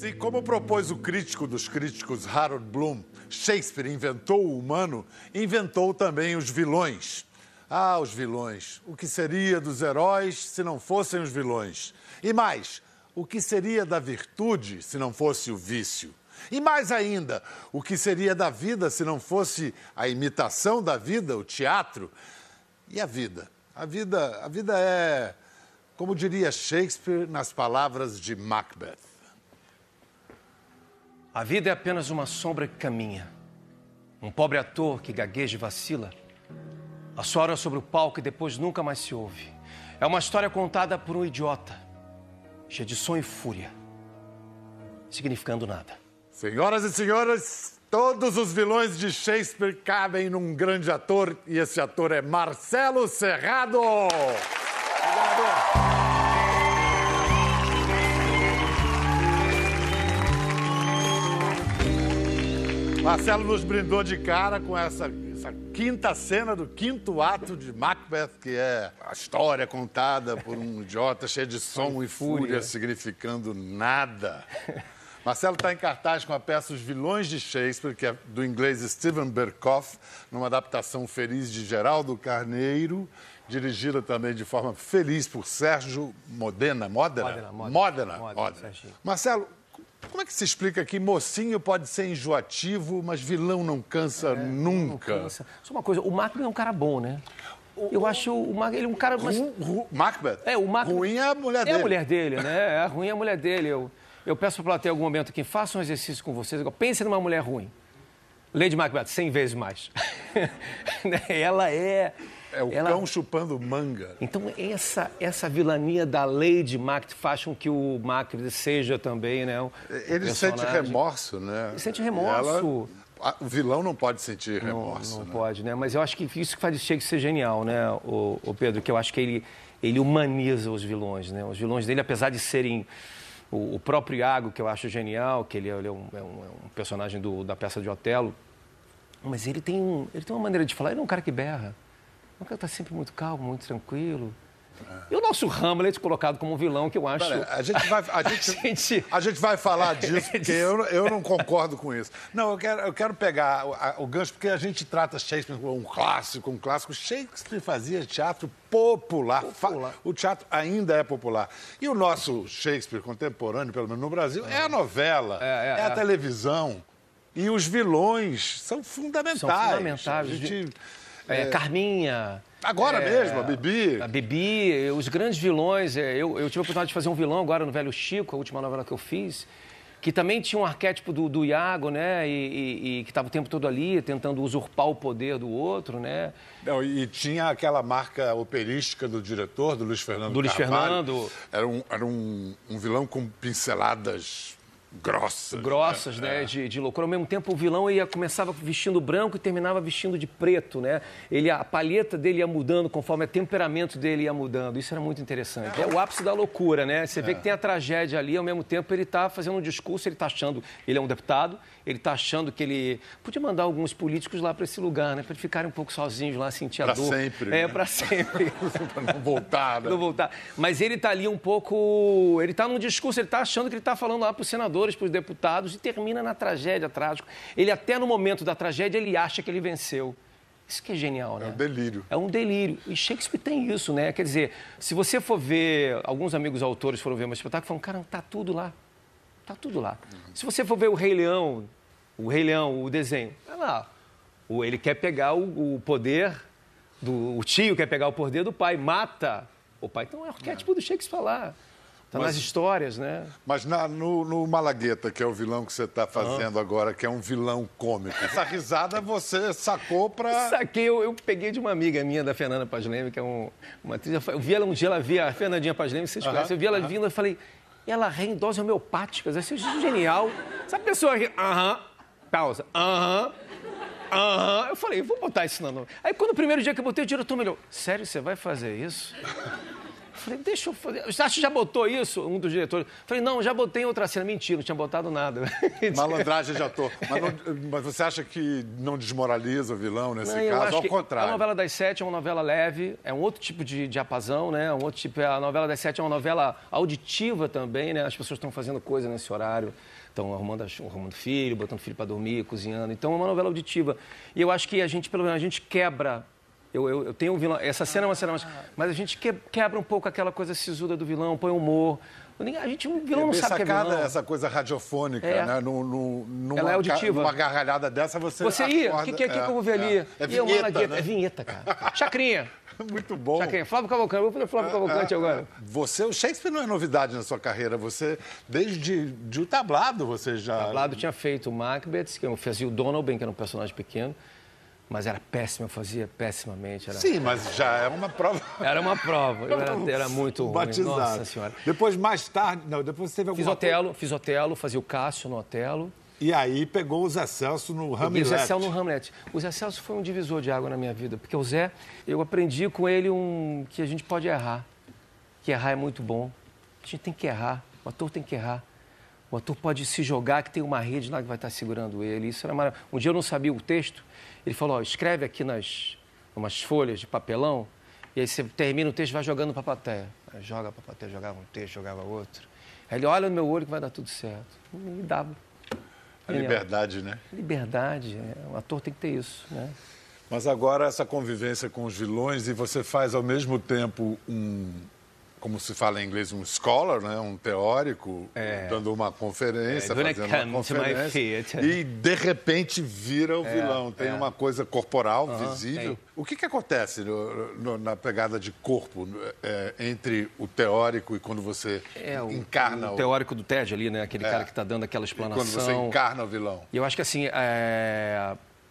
Se, como propôs o crítico dos críticos Harold Bloom, Shakespeare inventou o humano, inventou também os vilões. Ah, os vilões. O que seria dos heróis se não fossem os vilões? E mais, o que seria da virtude se não fosse o vício? E mais ainda, o que seria da vida se não fosse a imitação da vida, o teatro? E a vida? A vida, a vida é, como diria Shakespeare nas palavras de Macbeth. A vida é apenas uma sombra que caminha. Um pobre ator que gagueja e vacila. A sua hora sobre o palco e depois nunca mais se ouve. É uma história contada por um idiota, cheia de sonho e fúria, significando nada. Senhoras e senhores, todos os vilões de Shakespeare cabem num grande ator e esse ator é Marcelo Serrado. Obrigado. Marcelo nos brindou de cara com essa, essa, quinta cena do quinto ato de Macbeth, que é a história contada por um idiota cheio de som e fúria, significando nada. Marcelo está em cartaz com a peça Os Vilões de Shakespeare, que é do inglês Steven Berkoff, numa adaptação feliz de Geraldo Carneiro, dirigida também de forma feliz por Sérgio Modena. Modena? Modena. Modena. Modena. Marcelo, como é que se explica que mocinho pode ser enjoativo, mas vilão não cansa é, nunca? Não cansa. Só uma coisa, o Macbeth é um cara bom, né? Eu acho o ele é um cara... Mas... Ru, ru, Macbeth? É, o Macbeth... Ruim é a mulher dele. É a mulher dele, né? É ruim é a mulher dele. Eu, eu peço para plateia algum momento aqui, faça um exercício com vocês. Pense numa mulher ruim. Lady Macbeth, 100 vezes mais. ela é é o ela... cão chupando manga. Então, essa, essa vilania da Lady Macbeth faz com que o Macbeth seja também, né? Um Ele personagem... sente remorso, né? Ele sente remorso. Ela... O vilão não pode sentir remorso. Não, não né? pode, né? Mas eu acho que isso que faz o Shakespeare ser genial, né, o, o, Pedro? Que eu acho que ele, ele humaniza os vilões, né? Os vilões dele, apesar de serem o, o próprio Iago, que eu acho genial, que ele, ele é, um, é, um, é, um, personagem do, da peça de Otelo, mas ele tem, um, ele tem uma maneira de falar, ele é um cara que berra. O cara está sempre muito calmo, muito tranquilo. E o nosso Hamlet colocado como um vilão, que eu acho. Pera, a, gente vai, a, gente, a, gente... a gente vai falar disso, porque eu, eu não concordo com isso. Não, eu quero, eu quero pegar o, a, o gancho, porque a gente trata Shakespeare como um clássico, um clássico. Shakespeare fazia teatro popular. popular. O teatro ainda é popular. E o nosso Shakespeare contemporâneo, pelo menos no Brasil, é, é a novela, é, é, é a é. televisão. E os vilões são fundamentais. São fundamentais. A gente é, Carminha. Agora é, mesmo, a Bibi. A Bibi, os grandes vilões. É, eu, eu tive a oportunidade de fazer um vilão agora no Velho Chico, a última novela que eu fiz, que também tinha um arquétipo do, do Iago, né? E, e, e que estava o tempo todo ali tentando usurpar o poder do outro, né? Não, e tinha aquela marca operística do diretor, do Luiz Fernando Do Luiz Carvalho. Fernando. Era um, era um, um vilão com pinceladas grossas. Grossas, né? né? É. De, de loucura. Ao mesmo tempo, o vilão ia, começava vestindo branco e terminava vestindo de preto, né? Ele, a palheta dele ia mudando conforme o temperamento dele ia mudando. Isso era muito interessante. É o ápice da loucura, né? Você vê é. que tem a tragédia ali, ao mesmo tempo ele está fazendo um discurso, ele está achando... Ele é um deputado, ele está achando que ele... Podia mandar alguns políticos lá para esse lugar, né? Para eles ficarem um pouco sozinhos lá, sentir a pra dor. Para sempre. É, né? para sempre. para não voltar, né? Não voltar. Mas ele está ali um pouco... Ele está num discurso, ele está achando que ele está falando lá para os senadores senadores, para os deputados e termina na tragédia trágico. Ele até no momento da tragédia ele acha que ele venceu. Isso que é genial, né? É um delírio. É um delírio. E Shakespeare tem isso, né? Quer dizer, se você for ver, alguns amigos autores foram ver meu espetáculo e falam, cara, tá tudo lá. Tá tudo lá. Uhum. Se você for ver o Rei Leão, o Rei Leão, o desenho, é lá. Ele quer pegar o, o poder do o tio quer pegar o poder do pai, mata o pai. Então é o arquétipo do Shakespeare lá. Está nas histórias, né? Mas na, no, no, Malagueta, que é o vilão que você está fazendo ah. agora, que é um vilão cômico, essa risada você sacou para... Saquei, eu, eu, peguei de uma amiga minha, da Fernanda Paz Leme, que é um, uma atriz. Eu vi ela um dia, ela via a Fernandinha Paz Leme, vocês conhecem, eu vi ela vindo, eu falei, ela ré em doses homeopáticas, isso é genial. Sabe a pessoa que, aham, pausa, aham, aham. Eu falei, vou botar isso na... Aí quando o primeiro dia que eu botei, o diretor me olhou, sério, você vai fazer isso? Falei, deixa eu fazer. Acha que já botou isso? Um dos diretores. falei, não, já botei em outra cena. Mentira, não tinha botado nada. Malandragem de ator. Mas, não, mas, você acha que não desmoraliza o vilão nesse não, caso? Ao contrário. A novela das sete é uma novela leve, é um outro tipo de diapasão, né? Um outro tipo. A novela das sete é uma novela auditiva também, né? As pessoas estão fazendo coisa nesse horário. Estão arrumando, arrumando filho, botando filho para dormir, cozinhando. Então é uma novela auditiva. E eu acho que a gente, pelo menos, a gente quebra eu, eu, eu, tenho um vilão. Essa cena é uma cena mais. Mas a gente quebra um pouco aquela coisa sisuda do vilão, põe humor. A gente, um vilão é não sabe que é vilão. essa coisa radiofônica, é. né? No, no, numa, Ela é auditiva. Numa gargalhada dessa, você Você ia? O que, que, que, é, que eu vou ver ali? É, é vinheta, né? é vinheta, cara. Chacrinha. Muito bom. Chacrinha. Flávio Cavalcante. Vou fazer Flávio Cavalcante agora. Você, o Shakespeare não é novidade na sua carreira. Você, desde de o tablado, você já... O tablado tinha feito o Macbeth, que eu fazia o Donovan, que era um personagem pequeno. Mas era péssimo, eu fazia pessimamente. Era... Sim, mas já é uma prova. Era uma prova, era, era muito ruim. Batizado. Nossa Senhora. Depois, mais tarde, não, depois você teve alguma Fiz Otelo, fiz Otelo, fazia o Cássio no Otelo. E aí pegou o Zé Celso no Hamlet. O Zé Celso no Hamlet. O Zé Celso foi um divisor de água na minha vida, porque o Zé, eu aprendi com ele um que a gente pode errar. Que errar é muito bom. A gente tem que errar, o ator tem que errar. O ator pode se jogar, que tem uma rede lá que vai estar segurando ele. Isso era maravilhoso. Um dia eu não sabia o texto, ele falou: ó, escreve aqui nas umas folhas de papelão, e aí você termina o texto e vai jogando para a plateia. Aí joga para a plateia, jogava um texto, jogava outro. Aí ele olha no meu olho que vai dar tudo certo. E dava. A liberdade, né? Liberdade. É, o ator tem que ter isso, né? Mas agora essa convivência com os vilões e você faz ao mesmo tempo um como se fala em inglês, um scholar, né? um teórico, é. dando uma conferência, é, fazendo uma conferência, e de repente vira o é, vilão. Tem é. uma coisa corporal, visível. O que, que acontece no, no, na pegada de corpo é, entre o teórico e quando você é, o, encarna o... o teórico do TED ali, né? Aquele cara que está dando aquela explanação. E quando você encarna o vilão. E eu acho que assim...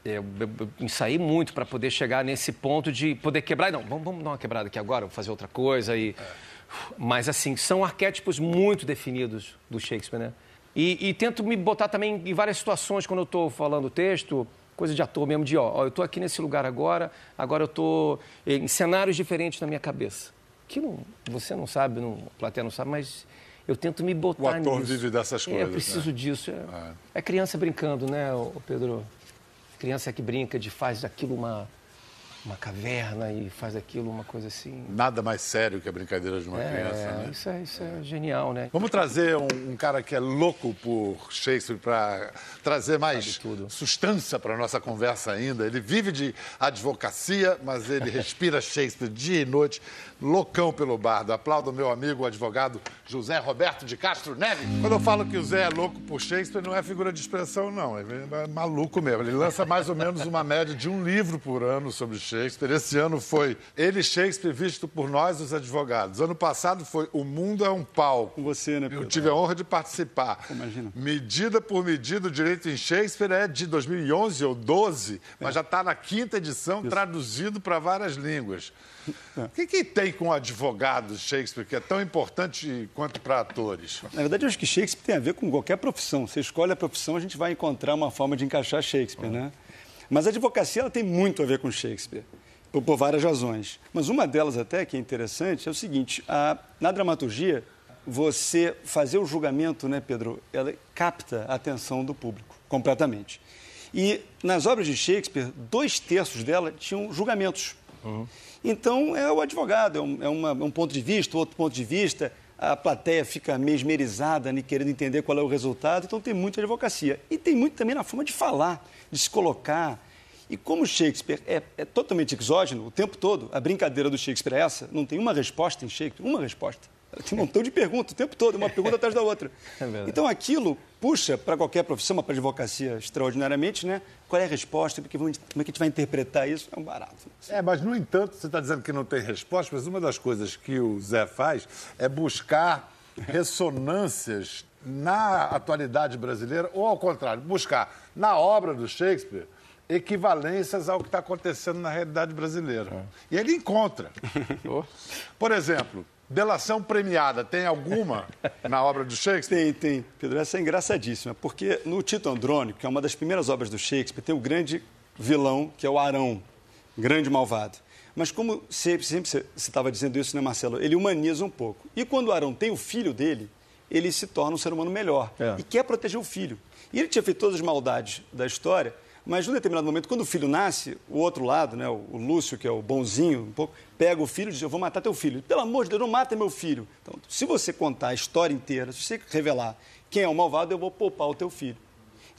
Eu, eu, ensaiei muito para poder chegar nesse ponto de poder quebrar. Não, vamos, vamos dar uma quebrada aqui agora, vou fazer outra coisa. E, é. Mas, assim, são arquétipos muito definidos do Shakespeare, né? E, e tento me botar também em várias situações quando eu estou falando o texto, coisa de ator mesmo, de ó, ó eu estou aqui nesse lugar agora, agora eu estou em cenários diferentes na minha cabeça. Que não, você não sabe, não, a plateia não sabe, mas eu tento me botar nisso. O ator nisso. vive dessas coisas. É, eu preciso né? disso. É, é. é, criança brincando, né, Pedro? Criança que brinca de faz aquilo uma uma caverna e faz aquilo uma coisa assim. Nada mais sério que a brincadeira de uma é, criança, né? Isso é, isso é genial, né? Vamos trazer um, um cara que é louco por Shakespeare para trazer mais sustância para a nossa conversa ainda. Ele vive de advocacia, mas ele respira Shakespeare dia e noite, loucão pelo bardo. Aplaudo o meu amigo, o advogado José Roberto de Castro Neves. Quando eu falo que o Zé é louco por Shakespeare, não é figura de expressão, não. Ele é maluco mesmo. Ele lança mais ou menos uma média de um livro por ano sobre Shakespeare. Esse ano foi Ele Shakespeare visto por nós, os advogados. Ano passado foi O Mundo é um Palco. Com você, né, Pedro? Eu tive a honra de participar. Imagina. Medida por medida, o direito em Shakespeare é de 2011 ou 12, mas é. já está na quinta edição, Isso. traduzido para várias línguas. É. O que, que tem com advogados Shakespeare que é tão importante quanto para atores? Na verdade, eu acho que Shakespeare tem a ver com qualquer profissão. Você escolhe a profissão, a gente vai encontrar uma forma de encaixar Shakespeare, né? Mas a advocacia ela tem muito a ver com Shakespeare, por, por várias razões. Mas uma delas até que é interessante é o seguinte, a, na dramaturgia, você fazer o julgamento, né, Pedro, ela capta a atenção do público completamente. E nas obras de Shakespeare, dois terços dela tinham julgamentos. Uhum. Então, é o advogado, é, um, é uma, um ponto de vista, outro ponto de vista, a plateia fica mesmerizada, né, querendo entender qual é o resultado. Então, tem muita advocacia. E tem muito também na forma de falar de se colocar. E como Shakespeare é, é, totalmente exógeno o tempo todo, a brincadeira do Shakespeare é essa, não tem uma resposta em Shakespeare, uma resposta. Tem um montão de perguntas o tempo todo, uma pergunta atrás da outra. É então aquilo puxa para qualquer profissão, para a advocacia extraordinariamente, né? Qual é a resposta? Porque como é que a gente vai interpretar isso? É um barato. É, mas no entanto, você está dizendo que não tem resposta, mas uma das coisas que o Zé faz é buscar ressonâncias na atualidade brasileira, ou ao contrário, buscar na obra do Shakespeare equivalências ao que está acontecendo na realidade brasileira. É. E ele encontra. Por exemplo, delação premiada, tem alguma na obra do Shakespeare? Tem, tem. Pedro, essa é engraçadíssima, porque no Tito Andrônico, que é uma das primeiras obras do Shakespeare, tem o grande vilão, que é o Arão, grande malvado. Mas como sempre, sempre você estava dizendo isso, né, Marcelo? Ele humaniza um pouco. E quando o Arão tem o filho dele, ele se torna um ser humano melhor é. e quer proteger o filho. E ele tinha feito todas as maldades da história, mas num determinado momento, quando o filho nasce, o outro lado, né, o Lúcio, que é o bonzinho, um pouco, pega o filho e diz: Eu vou matar teu filho. Pelo amor de Deus, não mata meu filho. Então, se você contar a história inteira, se você revelar quem é o malvado, eu vou poupar o teu filho.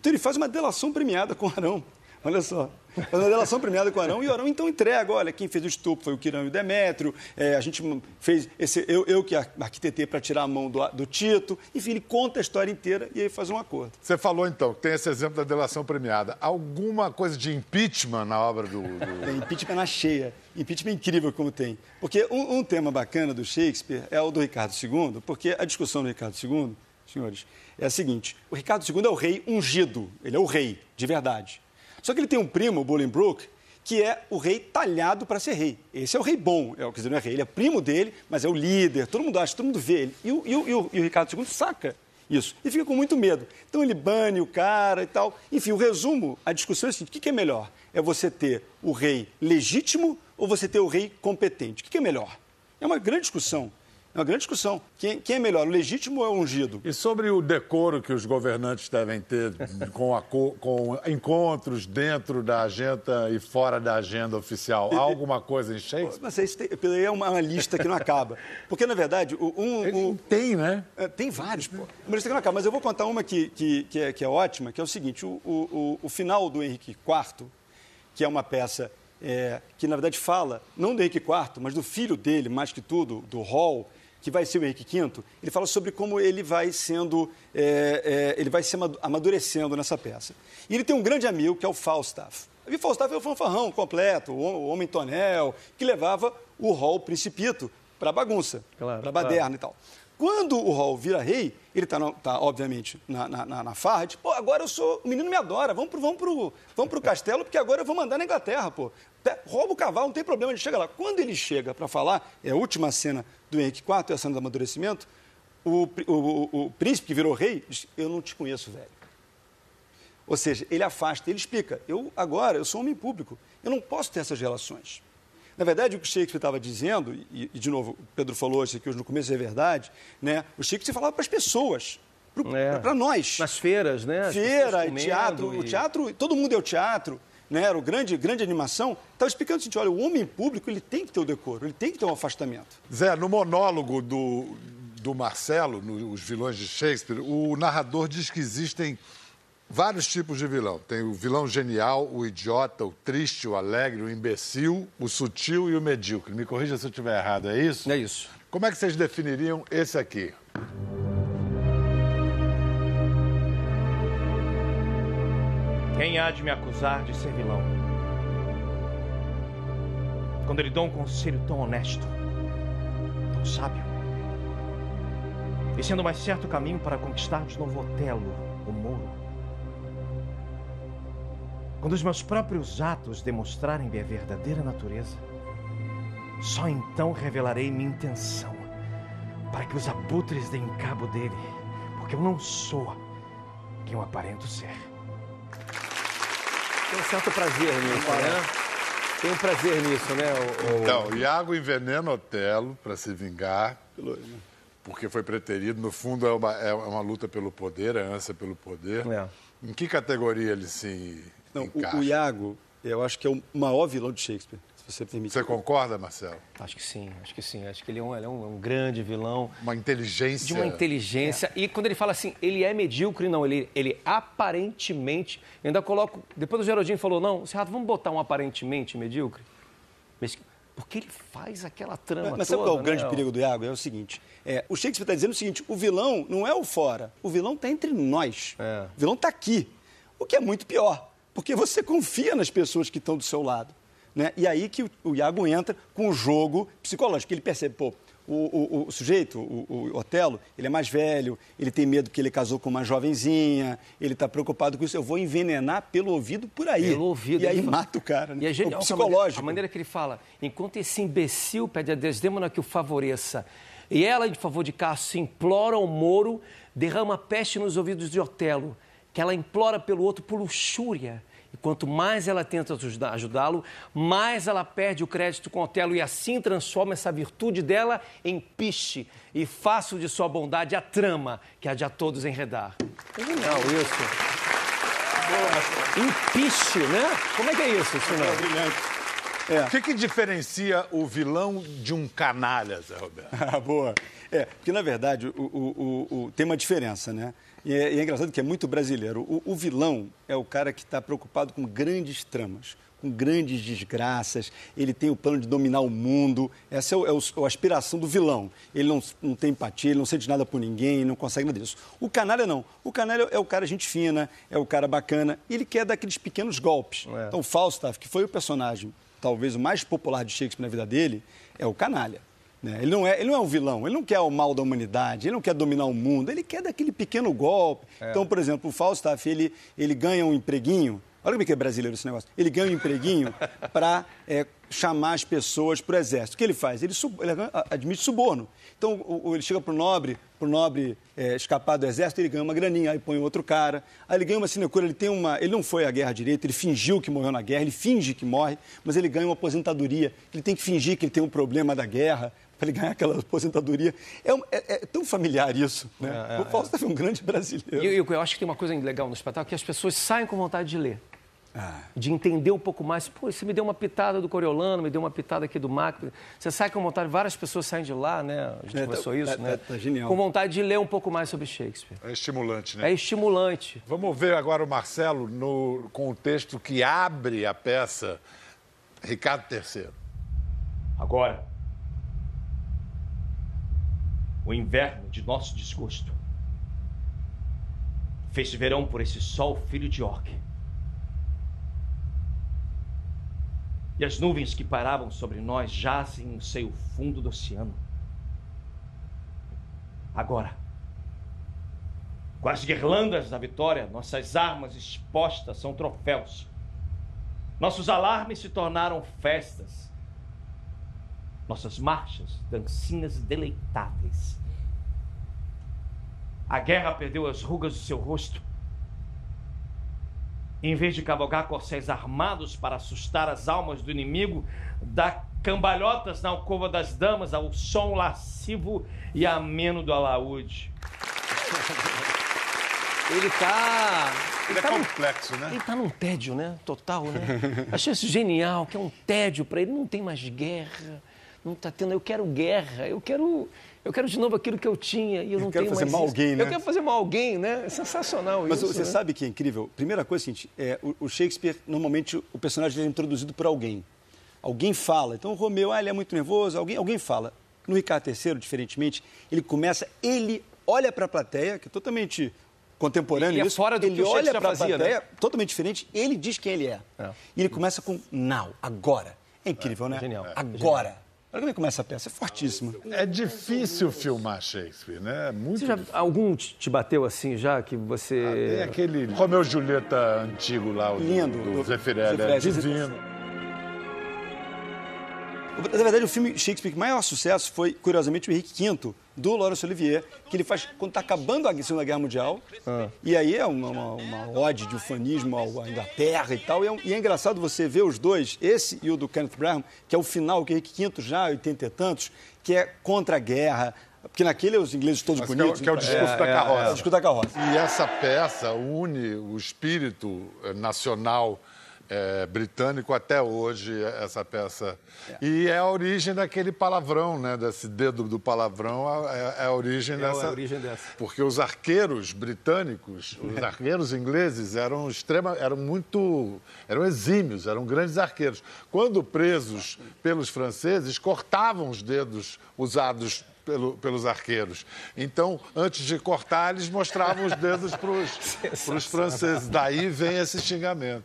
Então ele faz uma delação premiada com Arão. Olha só. Faz uma delação premiada com o Arão e o Arão então entrega. Olha, quem fez o estupro foi o Quirão e o Demétrio. É, a gente fez esse. Eu, eu que arquitetei para tirar a mão do, do, Tito. Enfim, ele conta a história inteira e aí faz um acordo. Você falou então, tem esse exemplo da delação premiada. Alguma coisa de impeachment na obra do. do... Tem impeachment na cheia. Impeachment incrível como tem. Porque um, um tema bacana do Shakespeare é o do Ricardo II, porque a discussão do Ricardo II, senhores, é a seguinte: o Ricardo II é o rei ungido, ele é o rei, de verdade. Só que ele tem um primo, Bolingbroke, que é o rei talhado para ser rei. Esse é o rei bom, é, quer dizer, não é rei, ele é primo dele, mas é o líder, todo mundo acha, todo mundo vê ele. E o, e o, e o, e o Ricardo II saca isso e fica com muito medo. Então ele bane o cara e tal. Enfim, o resumo, a discussão é assim: o que é melhor? É você ter o rei legítimo ou você ter o rei competente? O que é melhor? É uma grande discussão. É uma grande discussão. Quem, quem, é melhor, o legítimo ou o ungido? E sobre o decoro que os governantes devem ter com, a, com encontros dentro da agenda e fora da agenda oficial? Há alguma coisa em Shakespeare? Mas isso tem, é uma, uma, lista que não acaba. Porque, na verdade, um. um tem, né? É, tem vários, pô. Uma lista que não acaba. Mas eu vou contar uma que, que, que, é, que é ótima, que é o seguinte: o, o, o final do Henrique IV, que é uma peça é, que na verdade fala, não do Henrique IV, mas do filho dele, mais que tudo, do Hall, que vai ser o Henrique V, ele fala sobre como ele vai sendo, é, é, ele vai se amadurecendo nessa peça. E ele tem um grande amigo, que é o Falstaff. E Falstaff é o fanfarrão completo, o homem tonel, que levava o Hall Principito para bagunça, claro, para baderna claro. e tal. Quando o Hall vira rei, ele está, tá, obviamente, na, na, na farra, tipo, pô, agora eu sou. O menino me adora, vamos pro, vamos pro, vamos pro castelo, porque agora eu vou mandar na Inglaterra, pô. Rouba o cavalo, não tem problema, ele chega lá. Quando ele chega para falar, é a última cena do Henrique IV, é a cena do amadurecimento, o, o, o, príncipe que virou rei diz: Eu não te conheço, velho. Ou seja, ele afasta, ele explica: Eu agora, eu sou homem público, eu não posso ter essas relações. Na verdade, o que o Shakespeare estava dizendo, e, e, de novo, o Pedro falou isso aqui hoje no começo, é verdade, né? o Shakespeare falava para as pessoas, para é. nós. Nas feiras, né? Feira, teatro, e... o teatro, todo mundo é o teatro, né? era o grande, grande animação, estava explicando o seguinte, olha, o homem público ele tem que ter o decoro, ele tem que ter um afastamento. Zé, no monólogo do, do Marcelo, nos vilões de Shakespeare, o narrador diz que existem vários tipos de vilão. Tem o vilão genial, o idiota, o triste, o alegre, o imbecil, o sutil e o medíocre. Me corrija se eu estiver errado, é isso? É isso. Como é que vocês definiriam esse aqui? Quem há de me acusar de ser vilão? Quando ele dá um conselho tão honesto, tão sábio, e sendo mais certo caminho para conquistar de novo Otelo, o Moro, quando os meus próprios atos demonstrarem minha verdadeira natureza, só então revelarei minha intenção, para que os abutres deem cabo dele, porque eu não sou quem eu aparento ser. Tem um certo prazer nisso, né? Tem um prazer nisso, né? O, o... Então, Iago envenena Otelo para se vingar, porque foi preterido. No fundo, é uma, é uma luta pelo poder, é ânsia pelo poder. É. Em que categoria ele se não, o, o, Iago, eu acho que é o maior vilão de Shakespeare, se você permite. Você concorda, Marcelo? Acho que sim, acho que sim. Acho que ele é um, ele é um, é um grande vilão. Uma inteligência. De uma inteligência. É. E quando ele fala assim, ele é medíocre, não, ele, ele aparentemente. Eu ainda coloco. Depois o Geraldinho falou, não, Serrato, vamos botar um aparentemente medíocre. Mas porque ele faz aquela trama mas, mas sabe qual é o grande né? perigo do Iago? É o seguinte: é, o Shakespeare está dizendo o seguinte: o vilão não é o fora, o vilão está entre nós. É. O vilão está aqui. O que é muito pior. Porque você confia nas pessoas que estão do seu lado. Né? E aí que o, o Iago entra com o jogo psicológico. Ele percebe, pô, o, o, o, sujeito, o, o, Otelo, ele é mais velho, ele tem medo que ele casou com uma jovenzinha, ele está preocupado com isso. Eu vou envenenar pelo ouvido por aí. Pelo ouvido. E aí mata o cara. Né? E é genial, o psicológico. A maneira, que ele fala, enquanto esse imbecil pede a Desdemona que o favoreça, e ela, de favor de Cássio, implora ao Moro, derrama peste nos ouvidos de Otelo que ela implora pelo outro por luxúria. Quanto mais ela tenta ajudá-lo, mais ela perde o crédito com Otelo e assim transforma essa virtude dela em piche e faço de sua bondade a trama que há de a todos enredar. Genial isso. Em piche, né? Como é que é isso, senhor? É brilhante. É. O que, que diferencia o vilão de um canalha, Zé Roberto? Ah, boa. É, porque na verdade o, o, o, tem uma diferença, né? E é, e é, engraçado que é muito brasileiro. O, vilão é o cara que está preocupado com grandes tramas, com grandes desgraças. Ele tem o plano de dominar o mundo. Essa é, o, é, o, a aspiração do vilão. Ele não, não tem empatia, ele não sente nada por ninguém, não consegue nada disso. O canalha não. O canalha é o cara gente fina, é o cara bacana. Ele quer dar aqueles pequenos golpes. É. Então, o Falstaff, que foi o personagem talvez o mais popular de Shakespeare na vida dele, é o canalha. Né? Ele, não é, ele não é um vilão, ele não quer o mal da humanidade, ele não quer dominar o mundo, ele quer daquele pequeno golpe. É. Então, por exemplo, o Falstaff, ele, ele ganha um empreguinho, olha como é que é brasileiro esse negócio, ele ganha um empreguinho para é, chamar as pessoas para o exército. O que ele faz? Ele, sub, ele admite suborno. Então, ele chega para o nobre, para o nobre é, escapar do exército, ele ganha uma graninha, aí põe outro cara. Aí ele ganha uma sinecura, ele tem uma. Ele não foi à guerra direito, ele fingiu que morreu na guerra, ele finge que morre, mas ele ganha uma aposentadoria. Ele tem que fingir que ele tem um problema da guerra para ele ganhar aquela aposentadoria. É, é, é tão familiar isso. Né? É, é, o Falstaff é um grande brasileiro. E eu, eu, acho que tem uma coisa legal no espetáculo, que as pessoas saem com vontade de ler. Ah. De entender um pouco mais. Pô, você me deu uma pitada do Coriolano, me deu uma pitada aqui do Macro. Você sai com vontade, várias pessoas saem de lá, né? A gente é, conversou tá, isso, tá, né? Tá, tá genial. Com vontade de ler um pouco mais sobre Shakespeare. É estimulante, né? É estimulante. Vamos ver agora o Marcelo no, com o texto que abre a peça Ricardo III. Agora, o inverno de nosso desgosto fez verão por esse sol filho de Orc e as nuvens que paravam sobre nós jazem no seio fundo do oceano. Agora, com as guirlandas da vitória, nossas armas expostas são troféus. Nossos alarmes se tornaram festas. Nossas marchas, dancinhas deleitáveis. A guerra perdeu as rugas do seu rosto em vez de cavalgar corcéis armados para assustar as almas do inimigo, dá cambalhotas na alcova das damas ao som lascivo e ameno do alaúde. Ele tá. Ele, ele é tá complexo, num, né? Ele tá num tédio, né? Total, né? Achei isso genial, que é um tédio para ele. Não tem mais guerra, não tá tendo. Eu quero guerra, eu quero eu quero de novo aquilo que eu tinha e eu, eu não tenho mais. Eu quero fazer mal alguém, né? Eu quero fazer mal alguém, né? É sensacional Mas isso. Mas você né? sabe que é incrível? Primeira coisa é seguinte: é, o, o Shakespeare, normalmente, o personagem é introduzido por alguém. Alguém fala. Então, o Romeu, ah, ele é muito nervoso, alguém, alguém fala. No Ricardo III, diferentemente, ele começa, ele olha para a plateia, que é totalmente contemporâneo ele é isso, fora do ele que o olha para a fazia, plateia, né? totalmente diferente, ele diz quem ele é. é. E ele começa com now, agora. É incrível, é, né? Genial. Agora. Olha como é que começa a peça, é fortíssima. É difícil filmar Shakespeare, né? É muito já, algum te bateu assim já, que você... Ah, tem aquele Romeu e Julieta antigo lá, o Lindo, do, do Zeffirelli, é divino. Na verdade, o filme Shakespeare que maior sucesso foi, curiosamente, o Henrique V, do Laurence Olivier, que ele faz quando está acabando a Segunda Guerra Mundial. Ah. E aí é uma, uma, uma, ode de ufanismo à Inglaterra e tal. E é, e é, engraçado você ver os dois, esse e o do Kenneth Branagh, que é o final, que é Henrique V já, 80 e tantos, que é contra a guerra, porque naquele os ingleses todos Mas bonitos. Que é, o, que é o discurso é, da carroça. É, é, o discurso da carroça. E essa peça une o espírito nacional é, britânico até hoje, essa peça. É. E é a origem daquele palavrão, né? Desse dedo do palavrão, é, é a origem é dessa. a origem dessa. Porque os arqueiros britânicos, os arqueiros ingleses, eram extrema, eram muito. eram exímios, eram grandes arqueiros. Quando presos pelos franceses, cortavam os dedos usados pelo, pelos arqueiros. Então, antes de cortar, eles mostravam os dedos para os franceses. Daí vem esse xingamento.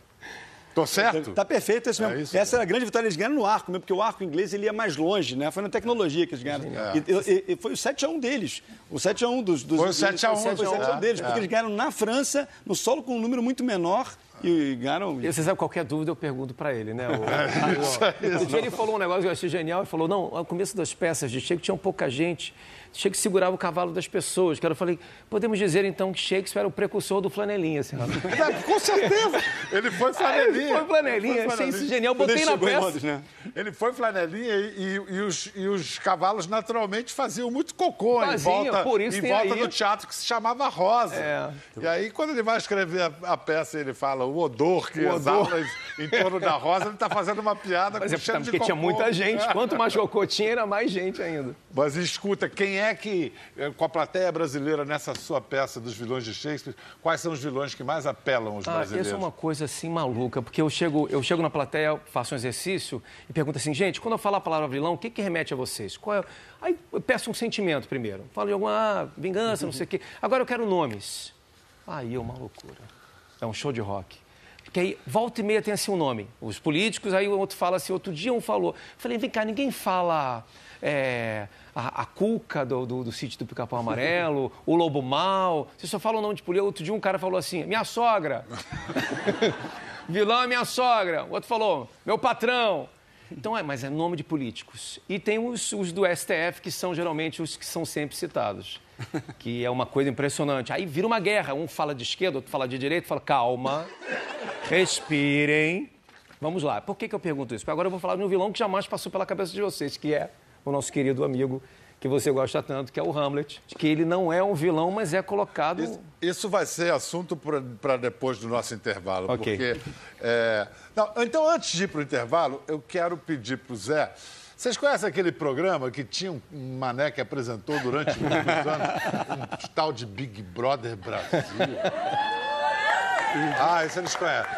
Tô certo? Tá perfeito esse mesmo. É isso, Essa era a grande vitória. Eles ganharam no arco mesmo, porque o arco inglês ele ia mais longe, né? Foi na tecnologia que eles ganharam. É. E, e, e, foi o 7x1 deles. O 7x1 dos, dos. Foi o 7x1. Foi o 7x1 deles, é. porque eles ganharam na França, no solo com um número muito menor. E ganharam. E você sabe, qualquer dúvida eu pergunto para ele, né? O, é, isso, é isso. dia ele falou um negócio que eu achei genial. Ele falou: não, ao começo das peças de Checo tinha pouca gente. Shakespeare segurava o cavalo das pessoas. Que eu falei, podemos dizer então que Shakespeare era o precursor do flanelinha, assim. Com certeza. Ele foi flanelinha. Ele foi flanelinha, achei isso genial. Botei na peça. Londres, né? Ele foi flanelinha e, e, e, os, e, os, cavalos naturalmente faziam muito cocô em volta, por isso em volta aí... do teatro que se chamava Rosa. É. E aí, quando ele vai escrever a, a peça, ele fala o odor que o exala odor. em torno da rosa, ele está fazendo uma piada Mas com é, cheiro porque tinha muita gente. Quanto mais cocô tinha, era mais gente ainda. Mas escuta, quem é que, eh, com a plateia brasileira nessa sua peça dos vilões de Shakespeare, quais são os vilões que mais apelam os ah, brasileiros? Isso é uma coisa assim maluca, porque eu chego, eu chego na plateia, faço um exercício e pergunto assim, gente, quando eu falo a palavra vilão, o que, que remete a vocês? Qual é... Aí eu peço um sentimento primeiro. Falo de alguma ah, vingança, não sei o quê. Agora eu quero nomes. Aí é uma loucura. É um show de rock. Porque aí, volta e meia tem assim um nome. Os políticos, aí o outro fala assim, outro dia um falou. Falei, vem cá, ninguém fala é, a, a, Cuca do, do, do sítio do Pica-Pau Amarelo, o Lobo Mal. Você só fala o nome de polícia. Outro dia um cara falou assim, minha sogra. Vilão é minha sogra. O outro falou, meu patrão. Então, é, mas é nome de políticos. E tem os, os, do STF, que são geralmente os que são sempre citados. Que é uma coisa impressionante. Aí vira uma guerra. Um fala de esquerda, outro fala de direita, fala, calma, respirem. Vamos lá. Por que, que eu pergunto isso? Porque agora eu vou falar de um vilão que jamais passou pela cabeça de vocês, que é o nosso querido amigo que você gosta tanto, que é o Hamlet, que ele não é um vilão, mas é colocado. Isso, isso vai ser assunto para depois do nosso intervalo, okay. porque. É... Não, então, antes de ir para o intervalo, eu quero pedir para o Zé. Vocês conhecem aquele programa que tinha um mané que apresentou durante muitos anos um tal de Big Brother Brasil? Ah, isso eles conhecem.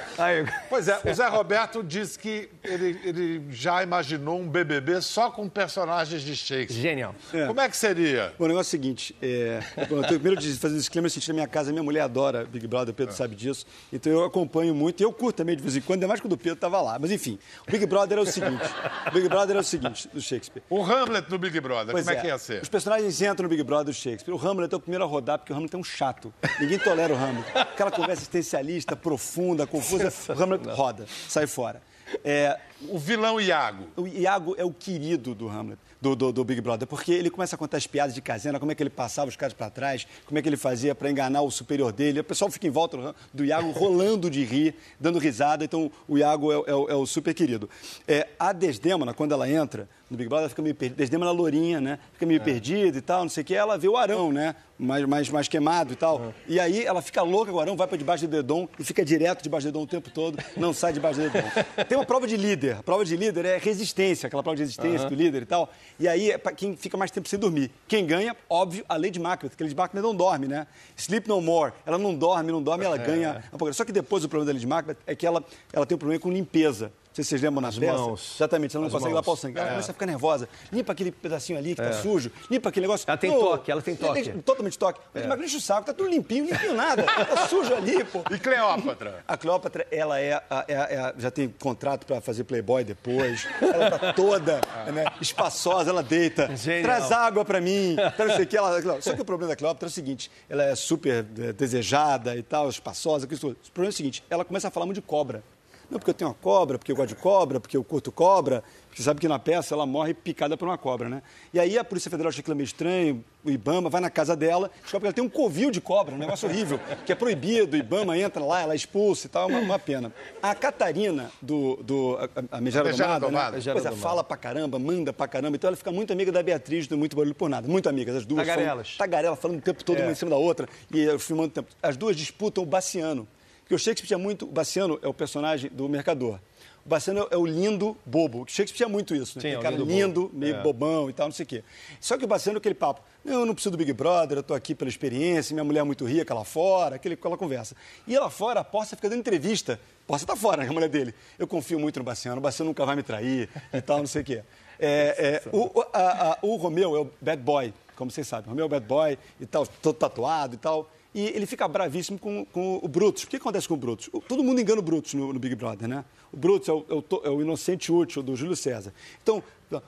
Pois é, o Zé Roberto disse que ele, ele já imaginou um BBB só com personagens de Shakespeare. Genial. É. Como é que seria? Bom, o negócio é o seguinte, é, bom, eu tenho primeiro de fazer um disclaimer, eu na minha casa, minha mulher adora Big Brother, o Pedro é. sabe disso, então eu acompanho muito e eu curto também de vez em quando, ainda mais quando o Pedro estava lá. Mas enfim, o Big Brother é o seguinte, o Big Brother é o seguinte, do Shakespeare. O Hamlet no Big Brother, pois como é, é que ia ser? Os personagens entram no Big Brother do Shakespeare. O Hamlet é o primeiro a rodar, porque o Hamlet é um chato. Ninguém tolera o Hamlet. Aquela conversa existencialista, profunda, confusa, o Hamlet roda, sai fora. É, o vilão Iago. O Iago é o querido do Hamlet do, do, do, Big Brother, porque ele começa a contar as piadas de casena, como é que ele passava os caras para trás, como é que ele fazia para enganar o superior dele. O pessoal fica em volta do Iago, rolando de rir, dando risada. Então, o Iago é, é, é o super querido. É, a Desdemona, quando ela entra no Big Brother, ela fica meio perdida. Desdemona lourinha, né? Fica meio é. perdida e tal, não sei o quê. Ela vê o Arão, né? Mais, mais, mais queimado e tal. Uhum. E aí ela fica louca com o Arão, vai para debaixo do dedão e fica direto debaixo do dedão o tempo todo, não sai debaixo do dedão. Tem uma prova de líder. A prova de líder é resistência, aquela prova de resistência uhum. do líder e tal. E aí é para quem fica mais tempo sem dormir. Quem ganha, óbvio, a Lady Macbeth, que a Lady Macbeth não dorme, né? Sleep no more. Ela não dorme, não dorme, ela é. ganha. Só que depois o problema da Lady Macbeth é que ela, ela tem um problema com limpeza sei se vocês lembram na peça. Mãos. Exatamente, ela não As consegue mãos. lavar o sangue. Ela é. começa a ficar nervosa. Limpa aquele pedacinho ali que tá é. sujo, limpa aquele negócio. Ela tem oh, toque, ela tem toque. totalmente toque. É. Mas deixa o saco, tá tudo limpinho, limpinho nada. Tá sujo ali, pô. E Cleópatra? A Cleópatra, ela é, a, é, é já tem contrato para fazer Playboy depois. Ela tá toda né, espaçosa, ela deita. Genial. Traz água para mim. Não sei que ela... Só que o problema da Cleópatra é o seguinte, ela é super é, desejada e tal, espaçosa. O problema é o seguinte, ela começa a falar muito de cobra. Não, porque eu tenho uma cobra, porque eu gosto de cobra, porque eu curto cobra. Você sabe que na peça ela morre picada por uma cobra, né? E aí a Polícia Federal acha aquilo meio estranho, o Ibama vai na casa dela, descobre que ela tem um covil de cobra, um negócio horrível, que é proibido, o Ibama entra lá, ela é expulsa e tal, é uma, uma pena. A Catarina, do, do a, a Megera Domada, Domada, né? Pois é, fala pra caramba, manda pra caramba, então ela fica muito amiga da Beatriz do Muito Barulho por Nada, muito amigas, as duas. Tagarelas. Falam, tagarela, falando o tempo todo é. uma em cima da outra, e filmando o tempo. As duas disputam o Baciano. Porque o Shakespeare tinha muito. O Baciano é o personagem do mercador. O Baciano é o lindo bobo. O Shakespeare tinha muito isso, né? Sim, Aquele cara lindo, lindo meio é. bobão e tal, não sei o quê. Só que o Baciano é aquele papo. Não, eu não preciso do Big Brother, eu tô aqui pela experiência, minha mulher é muito rica lá fora, aquele, aquela conversa. E lá fora, a Poça fica dando entrevista. Poça tá fora, né, a mulher dele. Eu confio muito no Baciano, o Baciano nunca vai me trair e tal, não sei o quê. É, é, o, a, a, o Romeu é o bad boy, como vocês sabem. O Romeu é o bad boy e tal, todo tatuado e tal e ele fica bravíssimo com, com o Brutus. O que acontece com o Brutus? Todo mundo engana o Brutus no, no Big Brother, né? O Brutus é o, é o, é o, inocente útil do Júlio César. Então,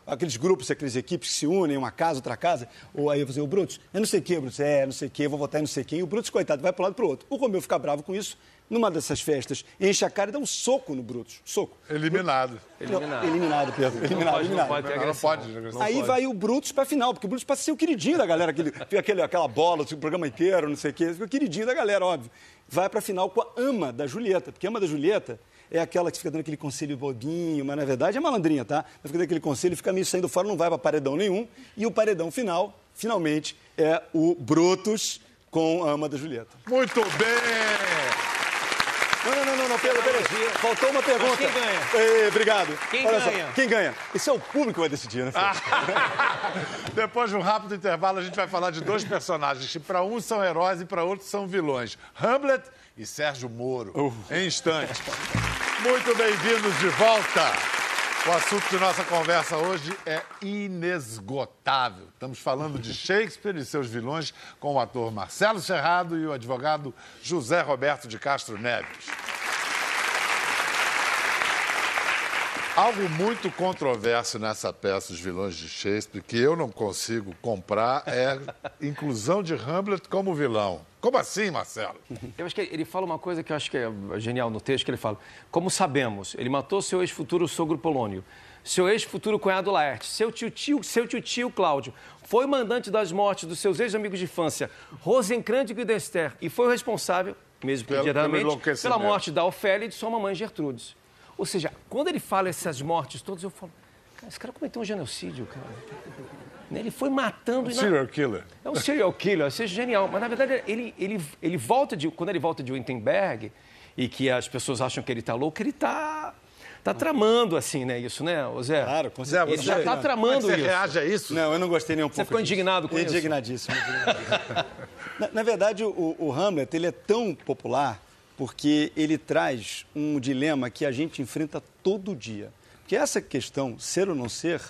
aqueles grupos, aquelas equipes que se unem, uma casa, outra casa, ou aí você, o Brutus, é não sei o quê, Brutus, é não sei o quê, vou votar em não sei quem. E o Brutus, coitado, vai para um lado para o outro. O Romeu fica bravo com isso, numa dessas festas, enche a cara e dá um soco no Brutus. Soco. Eliminado. Eliminado. eliminado, Pedro. Eliminado, pode, eliminado. Não pode, ter Não, não pode. Não Aí pode. vai o Brutus pra final, porque o Brutus passa a ser o queridinho da galera, aquele, aquele, aquela bola, o programa inteiro, não sei o quê, o queridinho da galera, óbvio. Vai pra final com a ama da Julieta, porque a ama da Julieta é aquela que fica dando aquele conselho bobinho, mas na verdade é malandrinha, tá? Ela fica dando aquele conselho, fica meio saindo fora, não vai pra paredão nenhum. E o paredão final, finalmente, é o Brutus com a ama da Julieta. Muito bem! Não, não, não, não, não Pedro, peraí. Faltou uma pergunta. quem ganha? Ei, obrigado. Quem Olha só, ganha? quem ganha? Esse é o público que vai decidir, né? Depois de um rápido intervalo, a gente vai falar de dois personagens que para uns são heróis e para outros são vilões. Hamlet e Sérgio Moro. Em instantes. Muito bem-vindos de volta. O assunto de nossa conversa hoje é inesgotável. Estamos falando de Shakespeare e seus vilões com o ator Marcelo Serrado e o advogado José Roberto de Castro Neves. Algo muito controverso nessa peça, Os Vilões de Shakespeare, que eu não consigo comprar, é a inclusão de Hamlet como vilão. Como assim, Marcelo? Eu acho que ele fala uma coisa que eu acho que é genial no texto, que ele fala, como sabemos, ele matou seu ex-futuro sogro Polônio, seu ex-futuro cunhado Laerte, seu tio-tio seu tio -tio Cláudio, foi mandante das mortes dos seus ex-amigos de infância, Rosencrantz e Guildenstern, e foi o responsável, mesmo que Pelo- pelo pela morte da Ofélia e de sua mamãe Gertrudes. Ou seja, quando ele fala essas mortes todas, eu falo, cara, esse cara cometeu um genocídio, cara. Né, Ele foi matando... e na- Serial killer. é um serial killer, isso é genial. Mas, na verdade, ele, ele, ele volta de... Quando ele volta de Wittenberg, e que as pessoas acham que ele está louco, ele está tá tramando, assim, né? Isso, né, Zé? Claro, com Zé, certeza. Ele já está Como é que tramando você isso. reage a isso? Não, eu não gostei nem um pouco. ficou disso. indignado com isso? Indignadíssimo. indignadíssimo. na, na verdade, o, o Hamlet ele é tão popular porque ele traz um dilema que a gente enfrenta todo dia. Porque essa questão, ser ou não ser,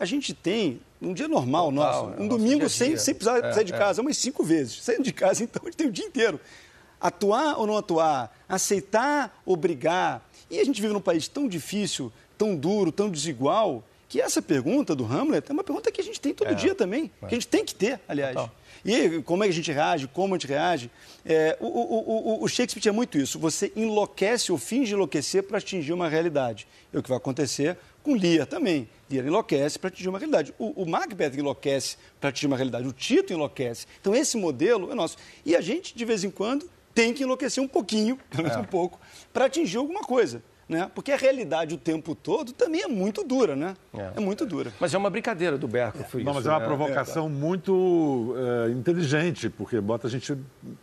a gente tem um dia normal Total, nosso. é Um domingo sem, sem precisar É, sair de é. casa, umas cinco vezes. Saindo de casa, então, a gente tem o dia inteiro. Atuar ou não atuar, aceitar ou brigar. E a gente vive num país tão difícil, tão duro, tão desigual, que essa pergunta do Hamlet é uma pergunta que a gente tem todo dia também, que a gente tem que ter, aliás. Total. E como é que a gente reage, como a gente reage. É, o, o- o- o Shakespeare tinha muito isso. Você enlouquece ou finge enlouquecer para atingir uma realidade. É o que vai acontecer com Lear também. Lear enlouquece para atingir uma realidade. O, o Macbeth enlouquece para atingir uma realidade. O Tito enlouquece. Então, esse modelo é nosso. E a gente, de vez em quando, tem que enlouquecer um pouquinho, pelo menos um pouco, para atingir alguma coisa. Né? Porque a realidade o tempo todo também é muito dura, né? É. É, muito dura. Mas é uma brincadeira do Berco, foi Não, isso, mas é uma né? provocação muito eh, inteligente, porque bota a gente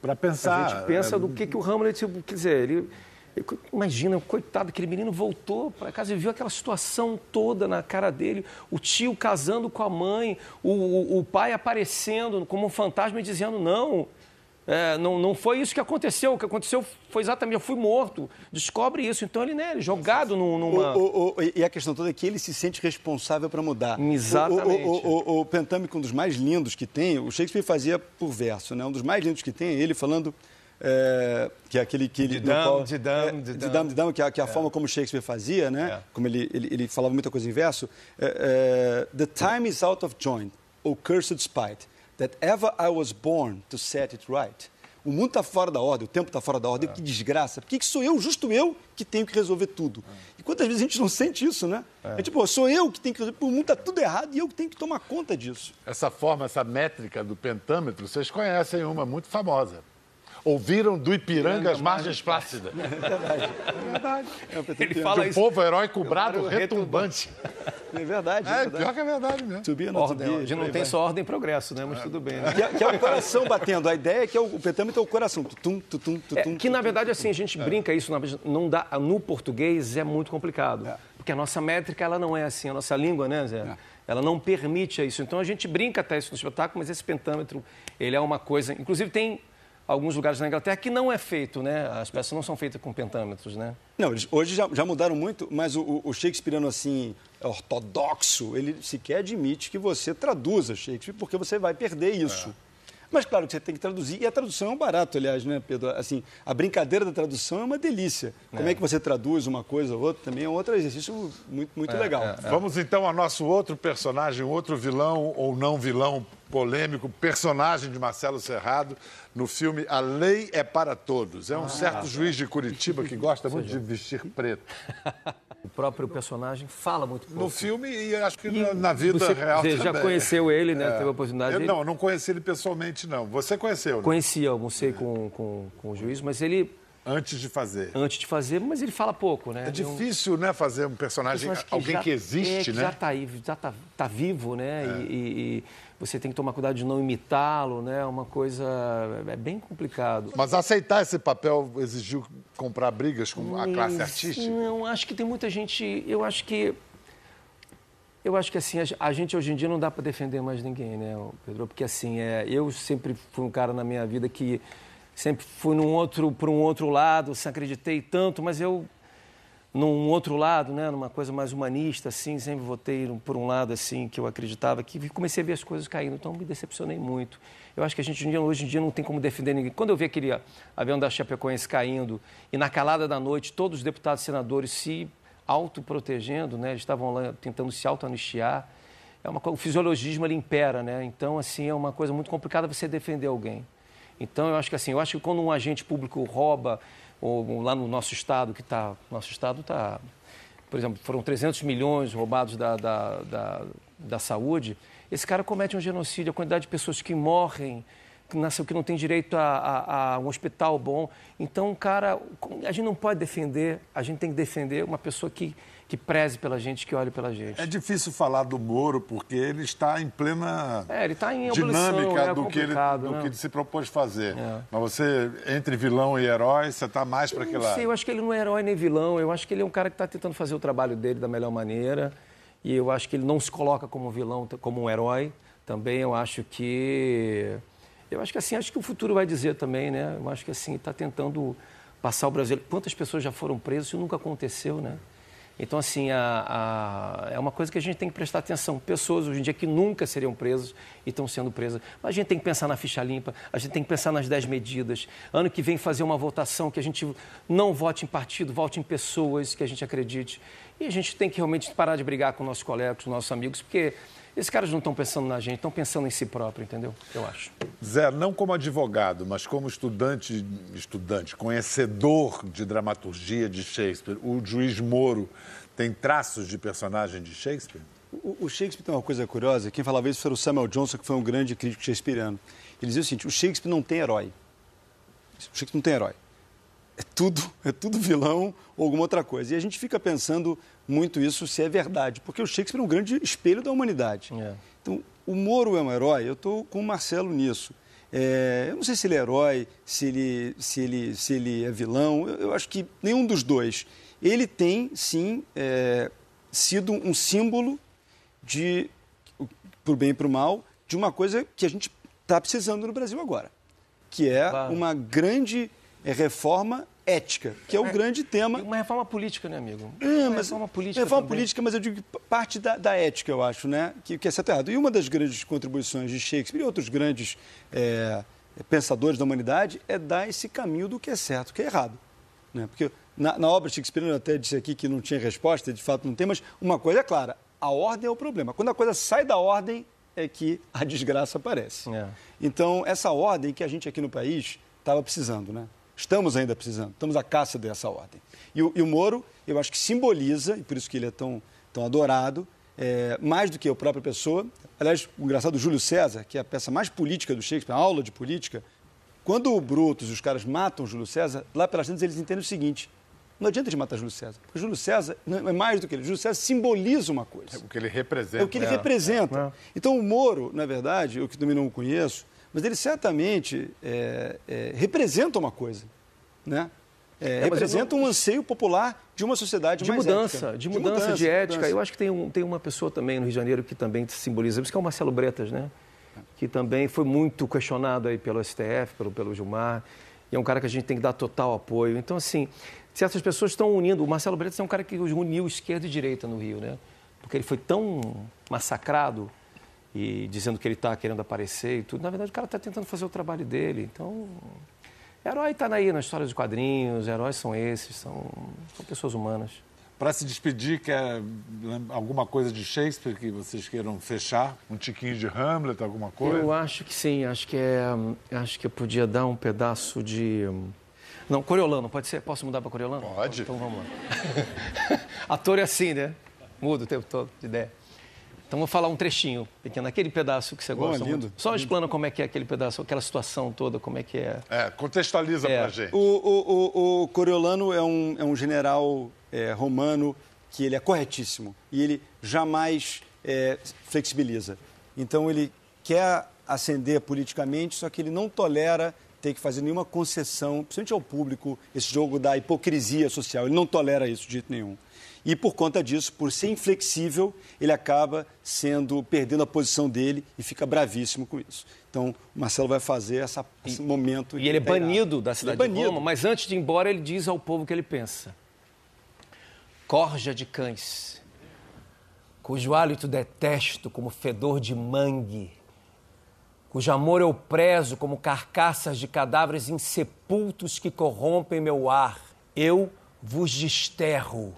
para pensar. A gente pensa É, do que, que o Hamlet, quer dizer, ele, ele- imagina, coitado, aquele menino voltou para casa e viu aquela situação toda na cara dele, o tio casando com a mãe, o, o- o pai aparecendo como um fantasma e dizendo, não, é, não, não foi isso que aconteceu, o que aconteceu foi exatamente, eu fui morto, descobre isso, então ele, né, ele é jogado num- numa... O- o- o- e a questão toda é que ele se sente responsável para mudar. Exatamente. O, o, o, o Pentâmico, um dos mais lindos que tem, o Shakespeare fazia por verso, né? Um dos mais lindos que tem é ele falando. é, que é aquele que ele. Didam, no qual- didam, é, didam. didam, didam, que é, que é a forma como Shakespeare fazia, né? Como ele, ele, ele falava muita coisa em verso. É, é, The time is out of joint, O cursed spite, that ever I was born to set it right. O mundo está fora da ordem, o tempo está fora da ordem, que desgraça. Por que, que sou eu, justo eu, que tenho que resolver tudo? E quantas vezes a gente não sente isso, né? É, tipo, sou eu que tenho que resolver, o mundo está tudo errado e eu que tenho que tomar conta disso. Essa forma, essa métrica do pentâmetro, vocês conhecem uma muito famosa. Ouviram do Ipiranga as margens plácidas. É, o PT Ele tem- fala De um isso. povo heróico brado Claro, retumbante. É verdade, é, É, verdade. pior que é verdade mesmo. Not to Ordem, a gente não tem vai. só ordem e progresso, né? Mas tudo bem, né? Que é, que é o coração batendo. A ideia é que é o, o petâmetro é o coração. Tutum, tutum, tutum. É, que na verdade assim a gente brinca isso não dá no português é muito complicado É. porque a nossa métrica ela não é assim a nossa língua né Zé É. ela não permite isso então a gente brinca até isso no espetáculo mas esse pentâmetro ele é uma coisa inclusive tem alguns lugares na Inglaterra que não é feito né as peças não são feitas com pentâmetros né Não, eles hoje já, já mudaram muito, mas o, o- o shakespeariano, assim, ortodoxo, ele sequer admite que você traduza Shakespeare, porque você vai perder isso. Mas claro que você tem que traduzir, e a tradução é um barato, aliás, né, Pedro? Assim, a brincadeira da tradução é uma delícia. Como é, é que você traduz uma coisa ou outra também é um outro exercício muito, muito é, legal. É, é. Vamos então ao nosso outro personagem, outro vilão ou não vilão polêmico, personagem de Marcelo Serrado no filme A Lei é para Todos. É um ah, certo juiz de Curitiba que gosta muito de vestir preto. O próprio personagem fala muito pouco. No filme e acho que e na vida você, real você também. já conheceu ele, né? É. Teve a oportunidade. Eu, não, não conheci ele pessoalmente, não. Você conheceu, né? Conhecia, almocei com, com, com o juiz, mas ele Antes de fazer. Antes de fazer, mas ele fala pouco, né? É difícil, né, fazer um personagem, que alguém já, que existe, é, que né? Já está aí, já está tá vivo, né? É. E, e, você tem que tomar cuidado de não imitá-lo, né? É uma coisa é bem complicado. Mas aceitar esse papel exigiu comprar brigas com a classe artística? Não, acho que tem muita gente. Eu acho que eu acho que assim, a gente hoje em dia não dá para defender mais ninguém, né, Pedro? Porque assim, é, eu sempre fui um cara na minha vida que sempre fui num outro, para um outro lado, se acreditei tanto, mas eu num outro lado, né, numa coisa mais humanista, assim, sempre votei por um lado assim que eu acreditava que comecei a ver as coisas caindo, então me decepcionei muito. Eu acho que a gente hoje em dia não tem como defender ninguém. Quando eu vi aquele avião da Chapecoense caindo e na calada da noite todos os deputados e senadores se autoprotegendo, né, eles estavam lá tentando se autoanistiar, é uma o fisiologismo ele impera, né? Então assim é uma coisa muito complicada você defender alguém. Então, eu acho que assim, eu acho que quando um agente público rouba, ou lá no nosso estado, que está, nosso estado está, por exemplo, foram 300 milhões roubados da, da, da, da saúde, esse cara comete um genocídio, a quantidade de pessoas que morrem, que nasceu que não tem direito a, a, a, um hospital bom. Então, cara, a gente não pode defender, a gente tem que defender uma pessoa que que preze pela gente, que olhe pela gente. É difícil falar do Moro, porque ele está em plena é, ele está em dinâmica é do, que ele, do né? que ele se propôs fazer. É. Mas você, entre vilão e herói, você está mais para que lado? Sei, eu acho que ele não é herói nem vilão, eu acho que ele é um cara que está tentando fazer o trabalho dele da melhor maneira, e eu acho que ele não se coloca como vilão, como um herói. Também eu acho que... Eu acho que assim, acho que o futuro vai dizer também, né? Eu acho que assim, está tentando passar o Brasil. Quantas pessoas já foram presas? Isso nunca aconteceu, né? Então, assim, a, a, é uma coisa que a gente tem que prestar atenção. Pessoas hoje em dia que nunca seriam presas e estão sendo presas. Mas a gente tem que pensar na ficha limpa, a gente tem que pensar nas 10 medidas. Ano que vem fazer uma votação que a gente não vote em partido, vote em pessoas que a gente acredite. E a gente tem que realmente parar de brigar com nossos colegas, com nossos amigos, porque esses caras não estão pensando na gente, estão pensando em si próprio, entendeu? Eu acho. Zé, não como advogado, mas como estudante, estudante, conhecedor de dramaturgia de Shakespeare, o juiz Moro tem traços de personagem de Shakespeare? O, o Shakespeare tem uma coisa curiosa, quem falava isso foi o Samuel Johnson, que foi um grande crítico shakespeariano. Ele dizia o seguinte, o Shakespeare não tem herói. O Shakespeare não tem herói. É tudo, é tudo vilão ou alguma outra coisa. E a gente fica pensando muito isso se é verdade, porque o Shakespeare é um grande espelho da humanidade. É. Então, o Moro é um herói, eu estou com o Marcelo nisso. É, eu não sei se ele é herói, se ele, se ele, se ele é vilão, eu, eu acho que nenhum dos dois. Ele tem, sim, é, sido um símbolo de, para o bem e para o mal, de uma coisa que a gente está precisando no Brasil agora, que é claro. uma grande é, reforma ética, que é o é, grande tema. Uma reforma política, né, amigo? É, uma mas, reforma política. Reforma também. política, mas eu digo parte da, da ética, eu acho, né? Que, que é certo errado. E uma das grandes contribuições de Shakespeare e outros grandes é, pensadores da humanidade é dar esse caminho do que é certo, do que é errado. Né? Porque na, na obra Shakespeare eu até disse aqui que não tinha resposta, de fato não tem, mas uma coisa é clara: a ordem é o problema. Quando a coisa sai da ordem, é que a desgraça aparece. É. Então, essa ordem que a gente aqui no país estava precisando, né? Estamos ainda precisando, estamos à caça dessa ordem. E o, e o Moro, eu acho que simboliza, e por isso que ele é tão, tão adorado, é, mais do que a própria pessoa. Aliás, o engraçado Júlio César, que é a peça mais política do Shakespeare, a aula de política, quando o Brutus e os caras matam Júlio César, lá pelas tantas eles entendem o seguinte: não adianta de matar Júlio César, porque Júlio César não é mais do que ele. Júlio César simboliza uma coisa. É o que ele representa. É o que ele é. representa. É. Então o Moro, na verdade, eu que também não o conheço, mas ele certamente é, é, representa uma coisa, né? É, é representa um anseio popular de uma sociedade de mais mudança, ética. De, mudança, de mudança, de ética. Mudança. Eu acho que tem, um, tem uma pessoa também no Rio de Janeiro que também simboliza isso, que é o Marcelo Bretas, né? Que também foi muito questionado aí pelo STF, pelo, pelo Gilmar, e é um cara que a gente tem que dar total apoio. Então, assim, certas pessoas estão unindo. O Marcelo Bretas é um cara que uniu esquerda e direita no Rio, né? Porque ele foi tão massacrado e dizendo que ele está querendo aparecer e tudo. Na verdade, o cara está tentando fazer o trabalho dele. Então, herói está aí na história dos quadrinhos, heróis são esses, são, são pessoas humanas. Para se despedir, quer alguma coisa de Shakespeare que vocês queiram fechar? Um tiquinho de Hamlet, alguma coisa? Eu acho que sim, acho que é, acho que eu podia dar um pedaço de não, Coriolano, pode ser? Posso mudar para Coriolano? Pode. Então, vamos lá. Ator é assim, né? Muda o tempo todo de ideia. Então vou falar um trechinho pequeno, aquele pedaço que você gosta. Boa, lindo. Muito. Só explana como é que é aquele pedaço, aquela situação toda, como é que é. É, contextualiza é. pra gente. O, o, o, o Coriolano é um, é um general é, romano que ele é corretíssimo e ele jamais é, flexibiliza. Então ele quer ascender politicamente, só que ele não tolera ter que fazer nenhuma concessão, principalmente ao público, esse jogo da hipocrisia social. Ele não tolera isso de jeito nenhum. E por conta disso, por ser inflexível, ele acaba sendo perdendo a posição dele e fica bravíssimo com isso. Então, o Marcelo vai fazer essa, esse momento. E ele é banido da cidade é banido. de Roma, mas antes de ir embora, ele diz ao povo o que ele pensa: Corja de cães, cujo hálito detesto como fedor de mangue cujo amor eu prezo como carcaças de cadáveres insepultos que corrompem meu ar, eu vos desterro.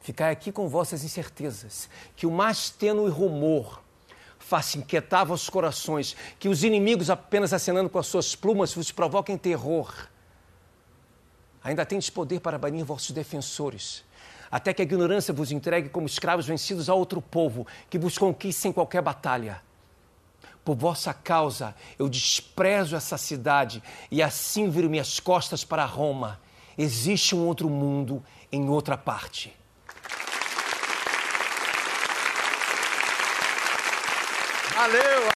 Ficai aqui com vossas incertezas, que o mais tênue rumor faça inquietar vossos corações, que os inimigos, apenas acenando com as suas plumas, vos provoquem terror. Ainda tendes poder para banir vossos defensores, até que a ignorância vos entregue como escravos vencidos a outro povo, que vos conquiste sem qualquer batalha. Por vossa causa eu desprezo essa cidade e assim viro minhas costas para Roma. Existe um outro mundo em outra parte. Valeu!